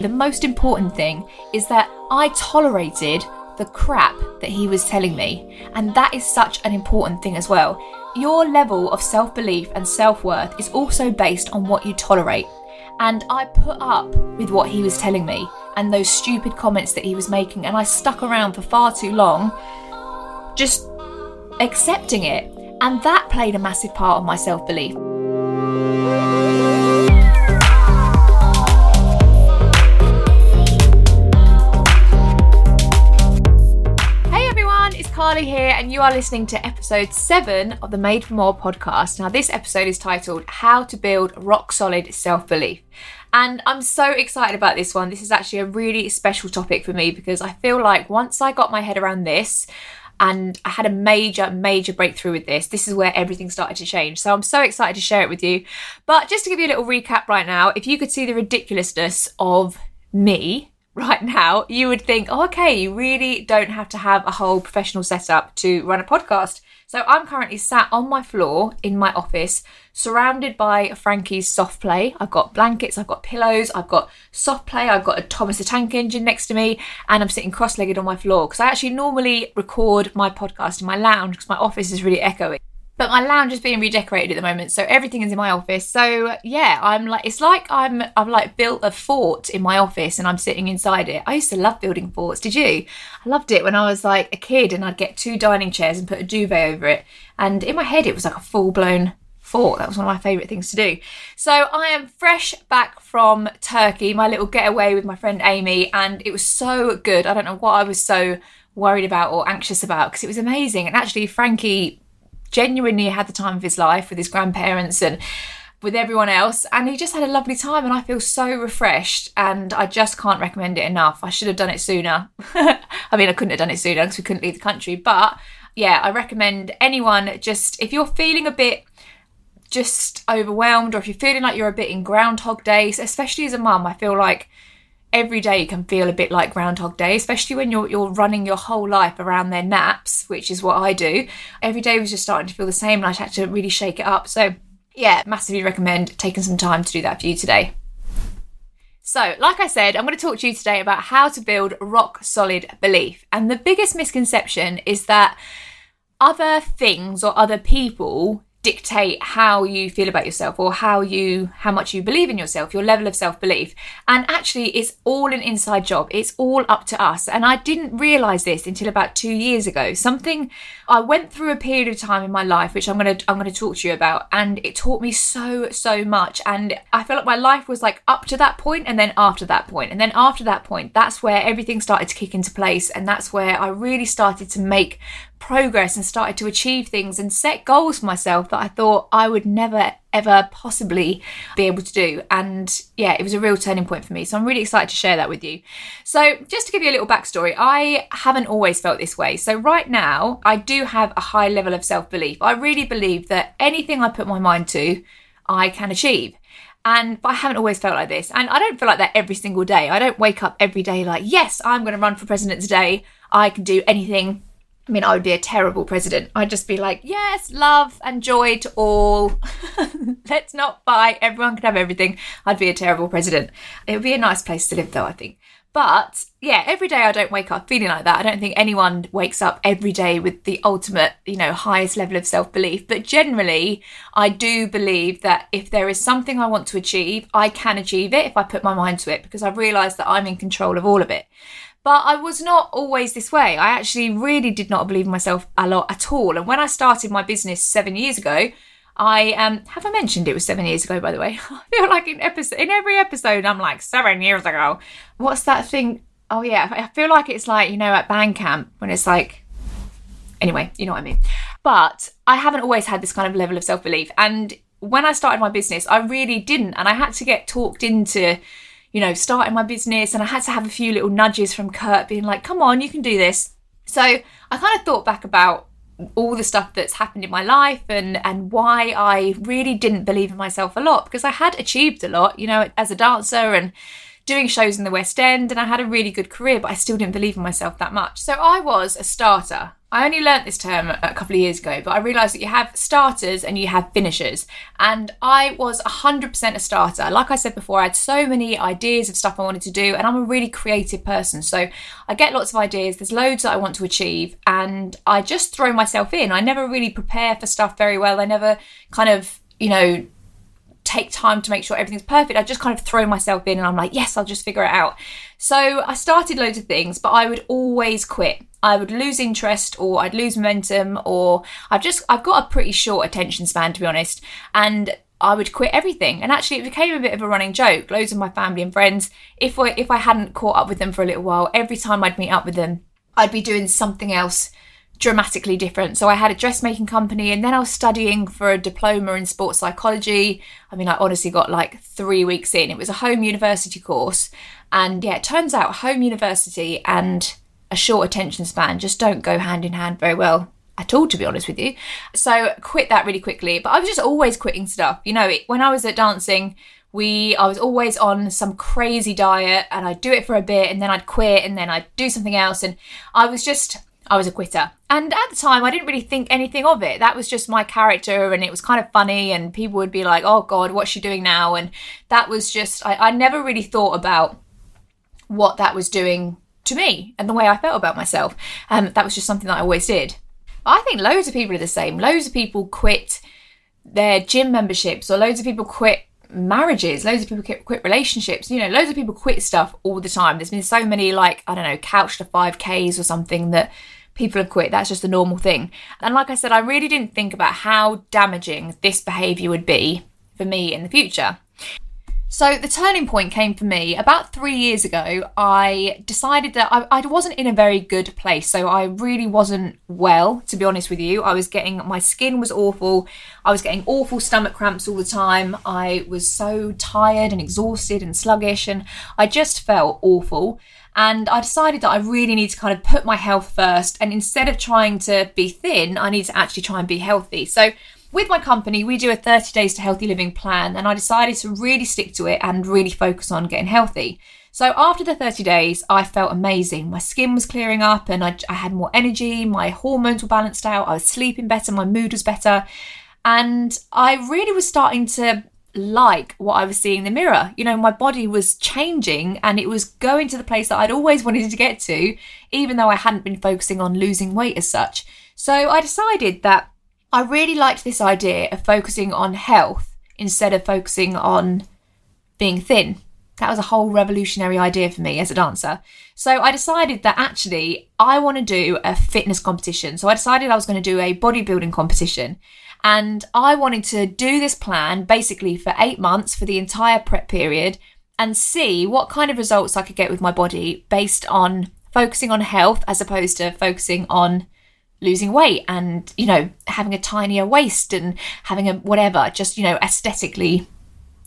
The most important thing is that I tolerated the crap that he was telling me. And that is such an important thing as well. Your level of self belief and self worth is also based on what you tolerate. And I put up with what he was telling me and those stupid comments that he was making, and I stuck around for far too long just accepting it. And that played a massive part of my self belief. You are listening to episode 7 of the Made for More podcast. Now, this episode is titled How to Build Rock Solid Self Belief. And I'm so excited about this one. This is actually a really special topic for me because I feel like once I got my head around this, and I had a major, major breakthrough with this. This is where everything started to change. So I'm so excited to share it with you. But just to give you a little recap right now, if you could see the ridiculousness of me right now, you would think, oh, okay, you really don't have to have a whole professional setup to run a podcast. So I'm currently sat on my floor in my office, surrounded by Frankie's soft play. I've got blankets, I've got pillows, I've got soft play, I've got a Thomas the Tank Engine next to me, and I'm sitting cross-legged on my floor because I actually normally record my podcast in my lounge because my office is really echoey. But my lounge is being redecorated at the moment, so everything is in my office. So yeah, I'm like it's like I'm I've like built a fort in my office and I'm sitting inside it. I used to love building forts. Did you? I loved it when I was like a kid and I'd get two dining chairs and put a duvet over it. And in my head it was like a full blown fort. That was one of my favourite things to do. So I am fresh back from Turkey, my little getaway with my friend Amy, and it was so good. I don't know what I was so worried about or anxious about because it was amazing. And actually, Frankie genuinely had the time of his life with his grandparents and with everyone else and he just had a lovely time and I feel so refreshed and I just can't recommend it enough. I should have done it sooner. I mean I couldn't have done it sooner because we couldn't leave the country but yeah, I recommend anyone just if you're feeling a bit just overwhelmed or if you're feeling like you're a bit in groundhog days, especially as a mum, I feel like every day can feel a bit like Groundhog Day, especially when you're you're running your whole life around their naps, which is what I do. Every day was just starting to feel the same, and I had to really shake it up. So, yeah, massively recommend taking some time to do that for you today. So, like I said, I'm going to talk to you today about how to build rock solid belief. And the biggest misconception is that other things or other people dictate how you feel about yourself or how you how much you believe in yourself your level of self-belief. And actually it's all an inside job. It's all up to us. And i didn't realize this until about 2 years ago. Something i went through a period of time in my life which i'm going to i'm going to talk to you about and it taught me so so much. And i felt like my life was like up to that point and then after that point. And then after that point that's where everything started to kick into place. And that's where i really started to make progress and started to achieve things and set goals for myself that I thought I would never ever possibly be able to do. And yeah, it was a real turning point for me. So I'm really excited to share that with you. So, just to give you a little backstory, I haven't always felt this way. So, right now, I do have a high level of self belief. I really believe that anything I put my mind to, I can achieve. And but I haven't always felt like this. And I don't feel like that every single day. I don't wake up every day like, yes, I'm going to run for president today. I can do anything I mean, I would be a terrible president. I'd just be like, yes, love and joy to all. Let's not fight. Everyone can have everything. I'd be a terrible president. It would be a nice place to live, though, I think. But yeah, every day I don't wake up feeling like that. I don't think anyone wakes up every day with the ultimate, you know, highest level of self belief. But generally, I do believe that if there is something I want to achieve, I can achieve it if I put my mind to it because I've realised that I'm in control of all of it. But I was not always this way. I actually really did not believe in myself a lot at all. And when I started my business seven years ago, I um have I mentioned it was seven years ago, by the way. I feel like in episode in every episode I'm like seven years ago. What's that thing? Oh yeah, I feel like it's like, you know, at band camp when it's like anyway, you know what I mean. But I haven't always had this kind of level of self-belief. And when I started my business, I really didn't. And I had to get talked into you know, starting my business. And I had to have a few little nudges from Kurt being like, come on, you can do this. So I kind of thought back about all the stuff that's happened in my life and and why I really didn't believe in myself a lot because I had achieved a lot, you know, as a dancer and doing shows in the West End and I had a really good career, but I still didn't believe in myself that much. So I was a starter I only learnt this term a couple of years ago, but I realised that you have starters and you have finishers. And I was 100% a starter. Like I said before, I had so many ideas of stuff I wanted to do, and I'm a really creative person. So I get lots of ideas, there's loads that I want to achieve, and I just throw myself in. I never really prepare for stuff very well. I never kind of, you know, take time to make sure everything's perfect. I just kind of throw myself in and I'm like, yes, I'll just figure it out. So I started loads of things, but I would always quit. I would lose interest or I'd lose momentum or I've just I've got a pretty short attention span to be honest and I would quit everything and actually it became a bit of a running joke loads of my family and friends if if I hadn't caught up with them for a little while every time I'd meet up with them I'd be doing something else dramatically different. So I had a dressmaking company and then I was studying for a diploma in sports psychology. I mean, I honestly got like three weeks in. It was a home university course. And yeah, it turns out home university and a short attention span just don't go hand in hand very well at all, to be honest with you. So quit that really quickly. But I was just always quitting stuff. You know, it, when I was at dancing, we I was always on some crazy diet and I'd do it for a bit and then I'd quit and then I'd do something else and I was just I was a quitter. And at the time I didn't really think anything of it. That was just my character and it was kind of funny and people would be like, Oh God, what's she doing now? And that was just I, I never really thought about what that was doing to me and the way I felt about myself. Um, that was just something that I always did. I think loads of people are the same. Loads of people quit their gym memberships, or loads of people quit marriages. Loads of people quit, quit relationships. You know, loads of people quit stuff all the time. There's been so many, like, I don't know, couch to 5Ks or something that people have quit. That's just a normal thing. And like I said, I really didn't think about how damaging this behaviour would be for me in the future. So the turning point came for me about three years ago. I decided that I, I, wasn't in a very good place. So I really wasn't well, to be honest with you. I was getting, my skin was awful. I was getting awful stomach cramps all the time. I was so tired and exhausted and sluggish, and I just felt awful. And I decided that I really need to kind of put my health first. And instead of trying to be thin, I need to actually try and be healthy. So with my company, we do a 30 days to healthy living plan, and I decided to really stick to it and really focus on getting healthy. So after the 30 days, I felt amazing. My skin was clearing up and I, I, had more energy, my hormones were balanced out, I was sleeping better, my mood was better. And I really was starting to like what I was seeing in the mirror. You know, my body was changing and it was going to the place that I'd always wanted to get to, even though I hadn't been focusing on losing weight as such. So I decided that I really liked this idea of focusing on health instead of focusing on being thin. That was a whole revolutionary idea for me as a dancer. So I decided that actually I want to do a fitness competition. So I decided I was going to do a bodybuilding competition. And I wanted to do this plan basically for eight months for the entire prep period and see what kind of results I could get with my body based on focusing on health as opposed to focusing on losing weight and you know having a tinier waist and having a whatever just you know aesthetically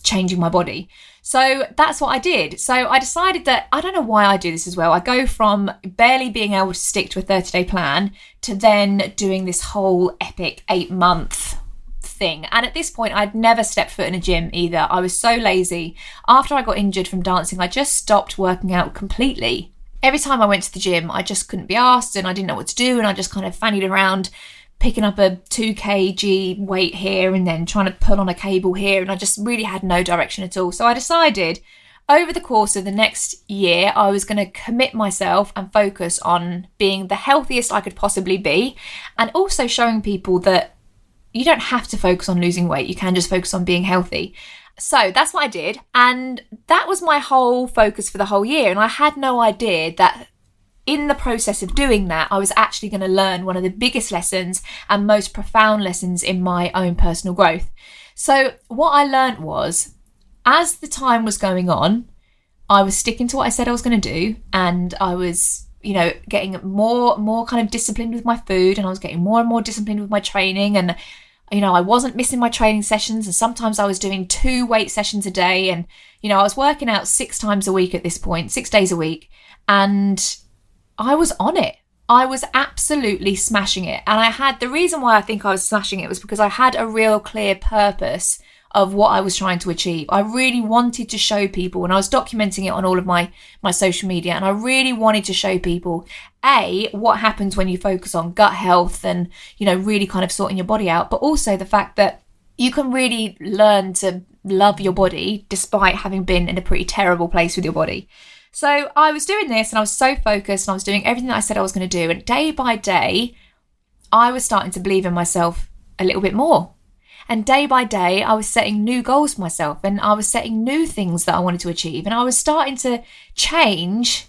changing my body so that's what i did. So i decided that i don't know why i do this as well. I go from barely being able to stick to a 30 day plan to then doing this whole epic eight month thing. And at this point i'd never stepped foot in a gym either. I was so lazy. After i got injured from dancing i just stopped working out completely. Every time I went to the gym, I just couldn't be asked and I didn't know what to do. And I just kind of fannied around picking up a 2 kg weight here and then trying to pull on a cable here. And I just really had no direction at all. So I decided over the course of the next year, I was going to commit myself and focus on being the healthiest I could possibly be and also showing people that you don't have to focus on losing weight, you can just focus on being healthy. So that's what I did. And that was my whole focus for the whole year. And I had no idea that in the process of doing that, I was actually going to learn one of the biggest lessons and most profound lessons in my own personal growth. So, what I learned was as the time was going on, I was sticking to what I said I was going to do, and I was, you know, getting more, more kind of disciplined with my food, and I was getting more and more disciplined with my training, and you know, I wasn't missing my training sessions, and sometimes I was doing two weight sessions a day. And, you know, I was working out six times a week at this point, six days a week, and I was on it. I was absolutely smashing it. And I had the reason why I think I was smashing it was because I had a real clear purpose of what I was trying to achieve. I really wanted to show people, and I was documenting it on all of my, my social media, and I really wanted to show people A, what happens when you focus on gut health and, you know, really kind of sorting your body out, but also the fact that you can really learn to love your body despite having been in a pretty terrible place with your body. So I was doing this and I was so focused and I was doing everything that I said I was going to do. And day by day, I was starting to believe in myself a little bit more. And day by day, I was setting new goals for myself and I was setting new things that I wanted to achieve. And I was starting to change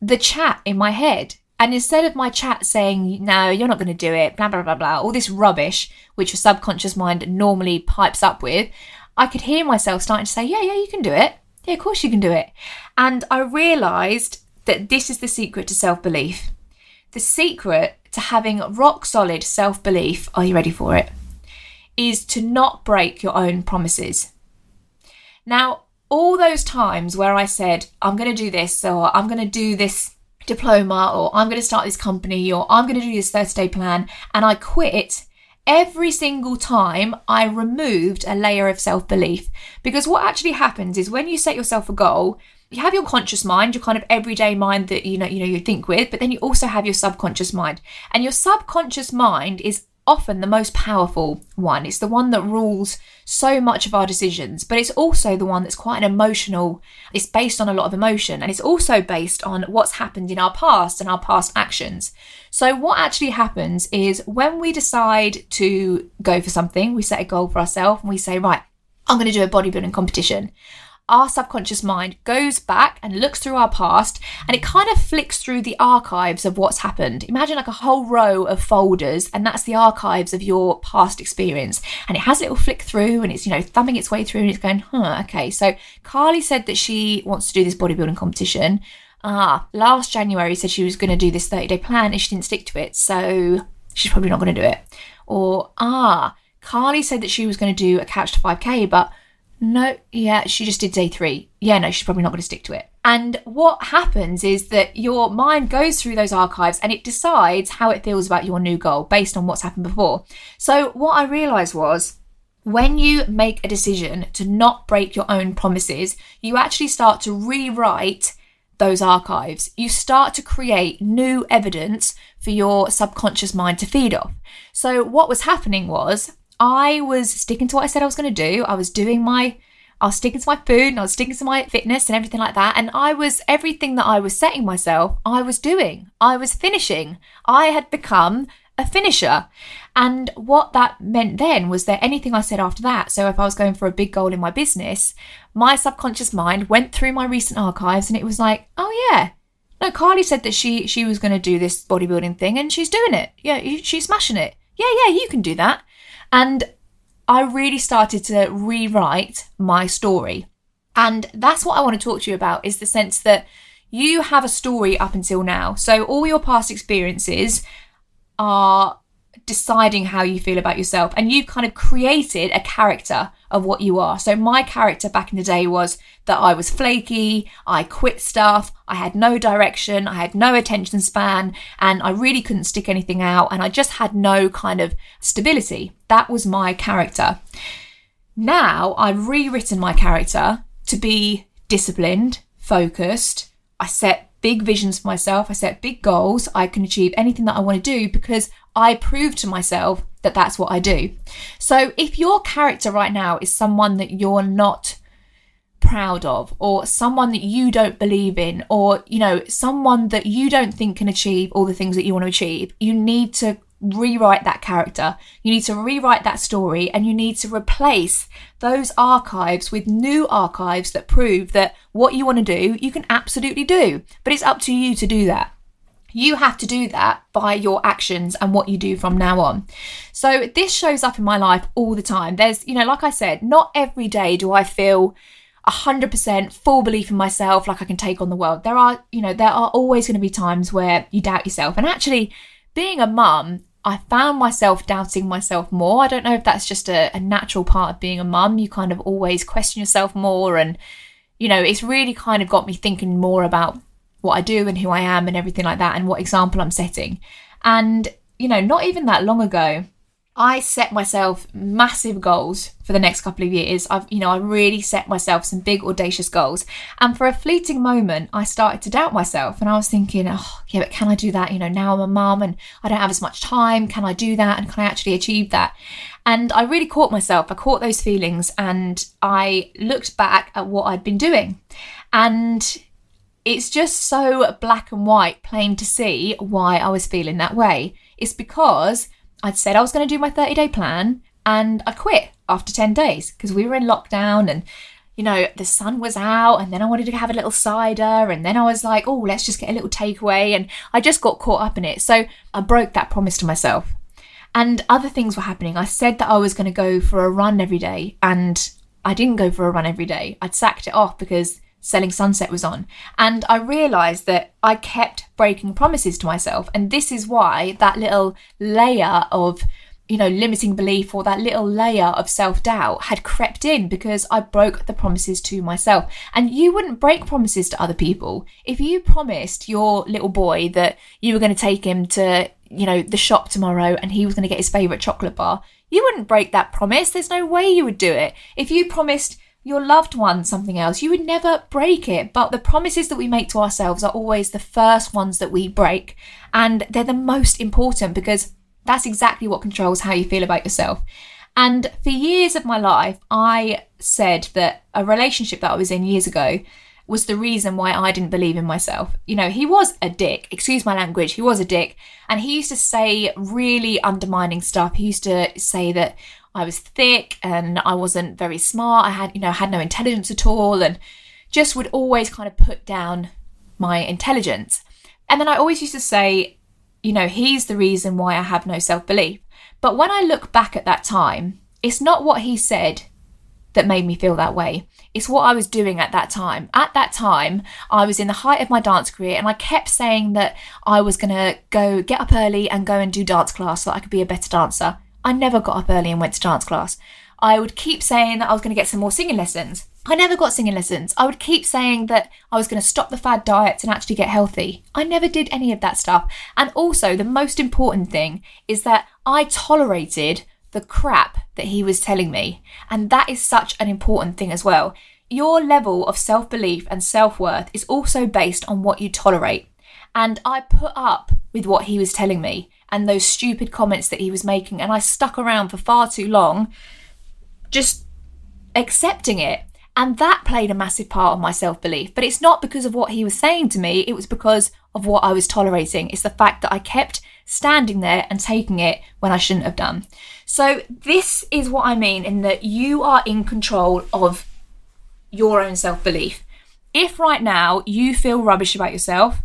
the chat in my head. And instead of my chat saying, no, you're not going to do it, blah, blah, blah, blah, all this rubbish, which your subconscious mind normally pipes up with, I could hear myself starting to say, yeah, yeah, you can do it. Yeah, of course you can do it. And I realized that this is the secret to self belief. The secret to having rock solid self belief, are you ready for it? Is to not break your own promises. Now, all those times where I said, I'm going to do this, or I'm going to do this diploma, or I'm going to start this company, or I'm going to do this 30 day plan, and I quit, every single time I removed a layer of self belief. Because what actually happens is when you set yourself a goal, you have your conscious mind, your kind of everyday mind that you know you know you think with, but then you also have your subconscious mind. And your subconscious mind is often the most powerful one. It's the one that rules so much of our decisions, but it's also the one that's quite an emotional, it's based on a lot of emotion, and it's also based on what's happened in our past and our past actions. So, what actually happens is when we decide to go for something, we set a goal for ourselves and we say, right, I'm going to do a bodybuilding competition our subconscious mind goes back and looks through our past and it kind of flicks through the archives of what's happened. Imagine like a whole row of folders, and that's the archives of your past experience. And it has a little flick through and it's, you know, thumbing its way through and it's going, huh, okay. So Carly said that she wants to do this bodybuilding competition. Ah, last January said she was going to do this 30 day plan and she didn't stick to it. So she's probably not going to do it. Or, ah, Carly said that she was going to do a couch to 5k, but no, yeah, she just did day three. Yeah, no, she's probably not going to stick to it. And what happens is that your mind goes through those archives and it decides how it feels about your new goal based on what's happened before. So, what I realized was when you make a decision to not break your own promises, you actually start to rewrite those archives. You start to create new evidence for your subconscious mind to feed off. So, what was happening was I was sticking to what I said I was going to do. I was doing my, I was sticking to my food and I was sticking to my fitness and everything like that. And I was, everything that I was setting myself, I was doing. I was finishing. I had become a finisher. And what that meant then was that anything I said after that, so if I was going for a big goal in my business, my subconscious mind went through my recent archives and it was like, oh yeah, no, Carly said that she she was going to do this bodybuilding thing and she's doing it. Yeah, she's smashing it. Yeah, yeah, you can do that. And I really started to rewrite my story. And that's what I want to talk to you about is the sense that you have a story up until now. So all your past experiences are deciding how you feel about yourself and you've kind of created a character of what you are. So my character back in the day was that I was flaky, I quit stuff, I had no direction, I had no attention span, and I really couldn't stick anything out, and I just had no kind of stability. That was my character. Now I've rewritten my character to be disciplined, focused. I set big visions for myself, I set big goals, I can achieve anything that I want to do because I prove to myself that that's what I do. So if your character right now is someone that you're not proud of or someone that you don't believe in or you know someone that you don't think can achieve all the things that you want to achieve you need to rewrite that character you need to rewrite that story and you need to replace those archives with new archives that prove that what you want to do you can absolutely do but it's up to you to do that you have to do that by your actions and what you do from now on. So, this shows up in my life all the time. There's, you know, like I said, not every day do I feel 100% full belief in myself, like I can take on the world. There are, you know, there are always going to be times where you doubt yourself. And actually, being a mum, I found myself doubting myself more. I don't know if that's just a, a natural part of being a mum. You kind of always question yourself more. And, you know, it's really kind of got me thinking more about what I do and who I am and everything like that and what example I'm setting. And, you know, not even that long ago, I set myself massive goals for the next couple of years. I've, you know, I really set myself some big audacious goals. And for a fleeting moment, I started to doubt myself and I was thinking, oh, yeah, but can I do that? You know, now I'm a mum and I don't have as much time. Can I do that? And can I actually achieve that? And I really caught myself. I caught those feelings and I looked back at what I'd been doing. And it's just so black and white, plain to see why I was feeling that way. It's because I'd said I was going to do my 30 day plan and I quit after 10 days because we were in lockdown and you know, the sun was out, and then I wanted to have a little cider, and then I was like, oh, let's just get a little takeaway. And I just got caught up in it. So I broke that promise to myself. And other things were happening. I said that I was going to go for a run every day, and I didn't go for a run every day. I'd sacked it off because Selling Sunset was on. And I realised that I kept breaking promises to myself. And this is why that little layer of, you know, limiting belief or that little layer of self doubt had crept in because I broke the promises to myself. And you wouldn't break promises to other people. If you promised your little boy that you were going to take him to, you know, the shop tomorrow and he was going to get his favourite chocolate bar, you wouldn't break that promise. There's no way you would do it. If you promised your loved one something else, you would never break it. But the promises that we make to ourselves are always the first ones that we break. And they're the most important because that's exactly what controls how you feel about yourself. And for years of my life, I said that a relationship that I was in years ago was the reason why I didn't believe in myself. You know, he was a dick, excuse my language, he was a dick. And he used to say really undermining stuff. He used to say that I was thick and I wasn't very smart. I had, you know, had no intelligence at all and just would always kind of put down my intelligence. And then I always used to say, you know, he's the reason why I have no self belief. But when I look back at that time, it's not what he said that made me feel that way. It's what I was doing at that time. At that time, I was in the height of my dance career and I kept saying that I was going to go get up early and go and do dance class so that I could be a better dancer. I never got up early and went to dance class. I would keep saying that I was going to get some more singing lessons. I never got singing lessons. I would keep saying that I was going to stop the fad diets and actually get healthy. I never did any of that stuff. And also, the most important thing is that I tolerated the crap that he was telling me. And that is such an important thing as well. Your level of self belief and self worth is also based on what you tolerate. And I put up with what he was telling me and those stupid comments that he was making. And I stuck around for far too long just accepting it. And that played a massive part of my self belief. But it's not because of what he was saying to me, it was because of what I was tolerating. It's the fact that I kept standing there and taking it when I shouldn't have done. So, this is what I mean in that you are in control of your own self belief. If right now you feel rubbish about yourself,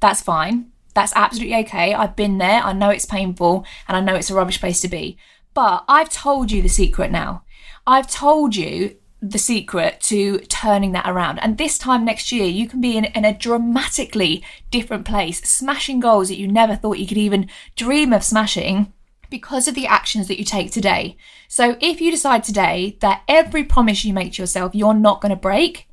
that's fine. That's absolutely okay. I've been there. I know it's painful and I know it's a rubbish place to be. But I've told you the secret now. I've told you the secret to turning that around. And this time next year, you can be in, in, a dramatically different place, smashing goals that you never thought you could even dream of smashing because of the actions that you take today. So if you decide today that every promise you make to yourself, you're not going to break,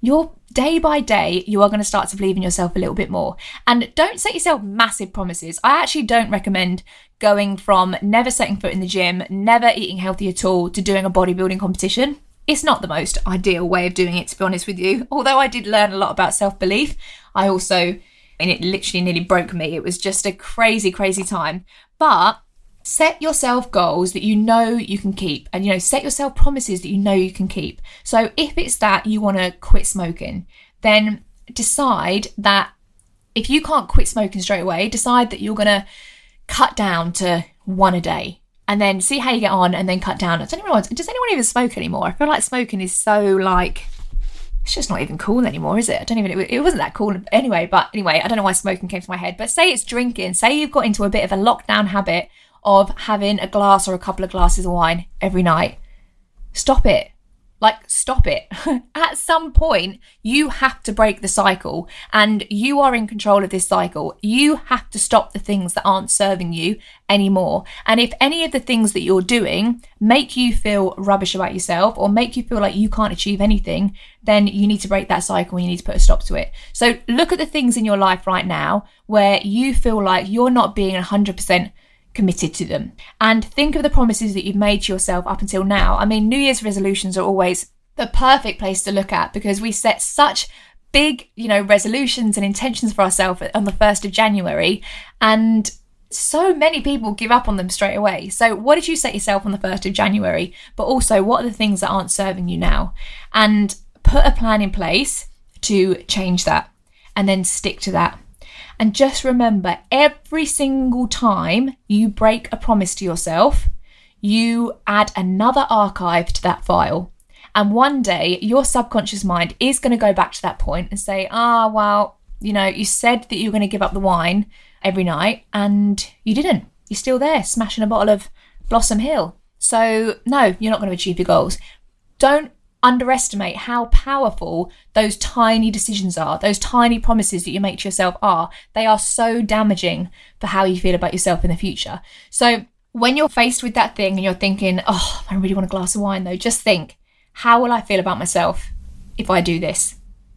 you're day by day, you are going to start to believe in yourself a little bit more. And don't set yourself massive promises. I actually don't recommend going from never setting foot in the gym, never eating healthy at all, to doing a bodybuilding competition. It's not the most ideal way of doing it, to be honest with you. Although I did learn a lot about self belief, I also, and it literally nearly broke me. It was just a crazy, crazy time. But set yourself goals that you know you can keep and you know set yourself promises that you know you can keep so if it's that you want to quit smoking then decide that if you can't quit smoking straight away decide that you're going to cut down to one a day and then see how you get on and then cut down does anyone, does anyone even smoke anymore i feel like smoking is so like it's just not even cool anymore, is it? I don't even, it wasn't that cool anyway, but anyway, I don't know why smoking came to my head. But say it's drinking, say you've got into a bit of a lockdown habit of having a glass or a couple of glasses of wine every night. Stop it. Like, stop it. At some point, you have to break the cycle and you are in control of this cycle. You have to stop the things that aren't serving you anymore. And if any of the things that you're doing make you feel rubbish about yourself or make you feel like you can't achieve anything, then you need to break that cycle and you need to put a stop to it. So look at the things in your life right now where you feel like you're not being 100% committed to them. And think of the promises that you've made to yourself up until now. I mean, New Year's resolutions are always the perfect place to look at because we set such big, you know, resolutions and intentions for ourselves on the 1st of January. And so many people give up on them straight away. So, what did you set yourself on the 1st of January? But also, what are the things that aren't serving you now? And put a plan in place to change that and then stick to that. And just remember every single time you break a promise to yourself, you add another archive to that file. And one day your subconscious mind is going to go back to that point and say, ah, oh, well, you know, you said that you were going to give up the wine every night and you didn't. You're still there smashing a bottle of Blossom Hill. So, no, you're not going to achieve your goals. Don't underestimate how powerful those tiny decisions are, those tiny promises that you make to yourself are. They are so damaging for how you feel about yourself in the future. So when you're faced with that thing and you're thinking, oh, I really want a glass of wine though, just think, how will I feel about myself if I do this?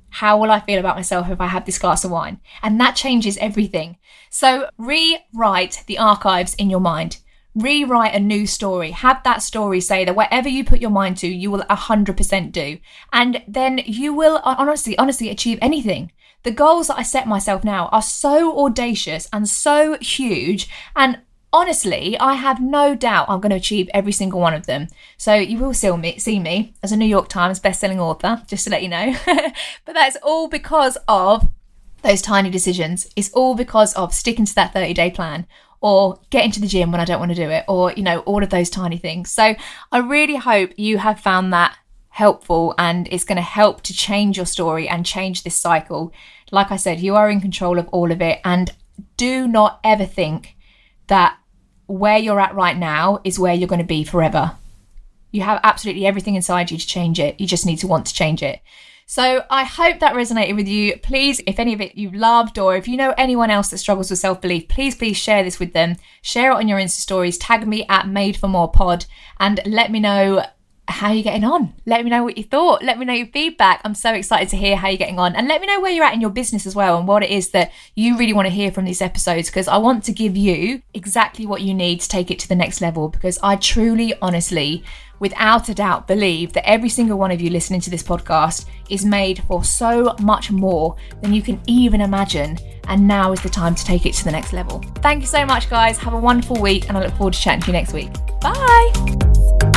How will I feel about myself if I have this glass of wine? And that changes everything. So rewrite the archives in your mind rewrite a new story. Have that story say that whatever you put your mind to, you will 100% do. And then you will honestly, honestly achieve anything. The goals that I set myself now are so audacious and so huge. And honestly, I have no doubt I'm going to achieve every single one of them. So you will still see me as a New York Times bestselling author, just to let you know. but that's all because of those tiny decisions. It's all because of sticking to that 30 day plan or getting to the gym when I don't want to do it, or, you know, all of those tiny things. So I really hope you have found that helpful and it's going to help to change your story and change this cycle. Like I said, you are in control of all of it. And do not ever think that where you're at right now is where you're going to be forever. You have absolutely everything inside you to change it. You just need to want to change it. So I hope that resonated with you. Please, if any of it you loved, or if you know anyone else that struggles with self belief, please, please share this with them. Share it on your Insta stories. Tag me at Made for More Pod and let me know how are you're getting on. Let me know what you thought. Let me know your feedback. I'm so excited to hear how you're getting on. And let me know where you're at in your business as well and what it is that you really want to hear from these episodes because I want to give you exactly what you need to take it to the next level because I truly, honestly without a doubt believe that every single one of you listening to this podcast is made for so much more than you can even imagine. And now is the time to take it to the next level. Thank you so much, guys. Have a wonderful week, and I look forward to chatting to you next week. Bye.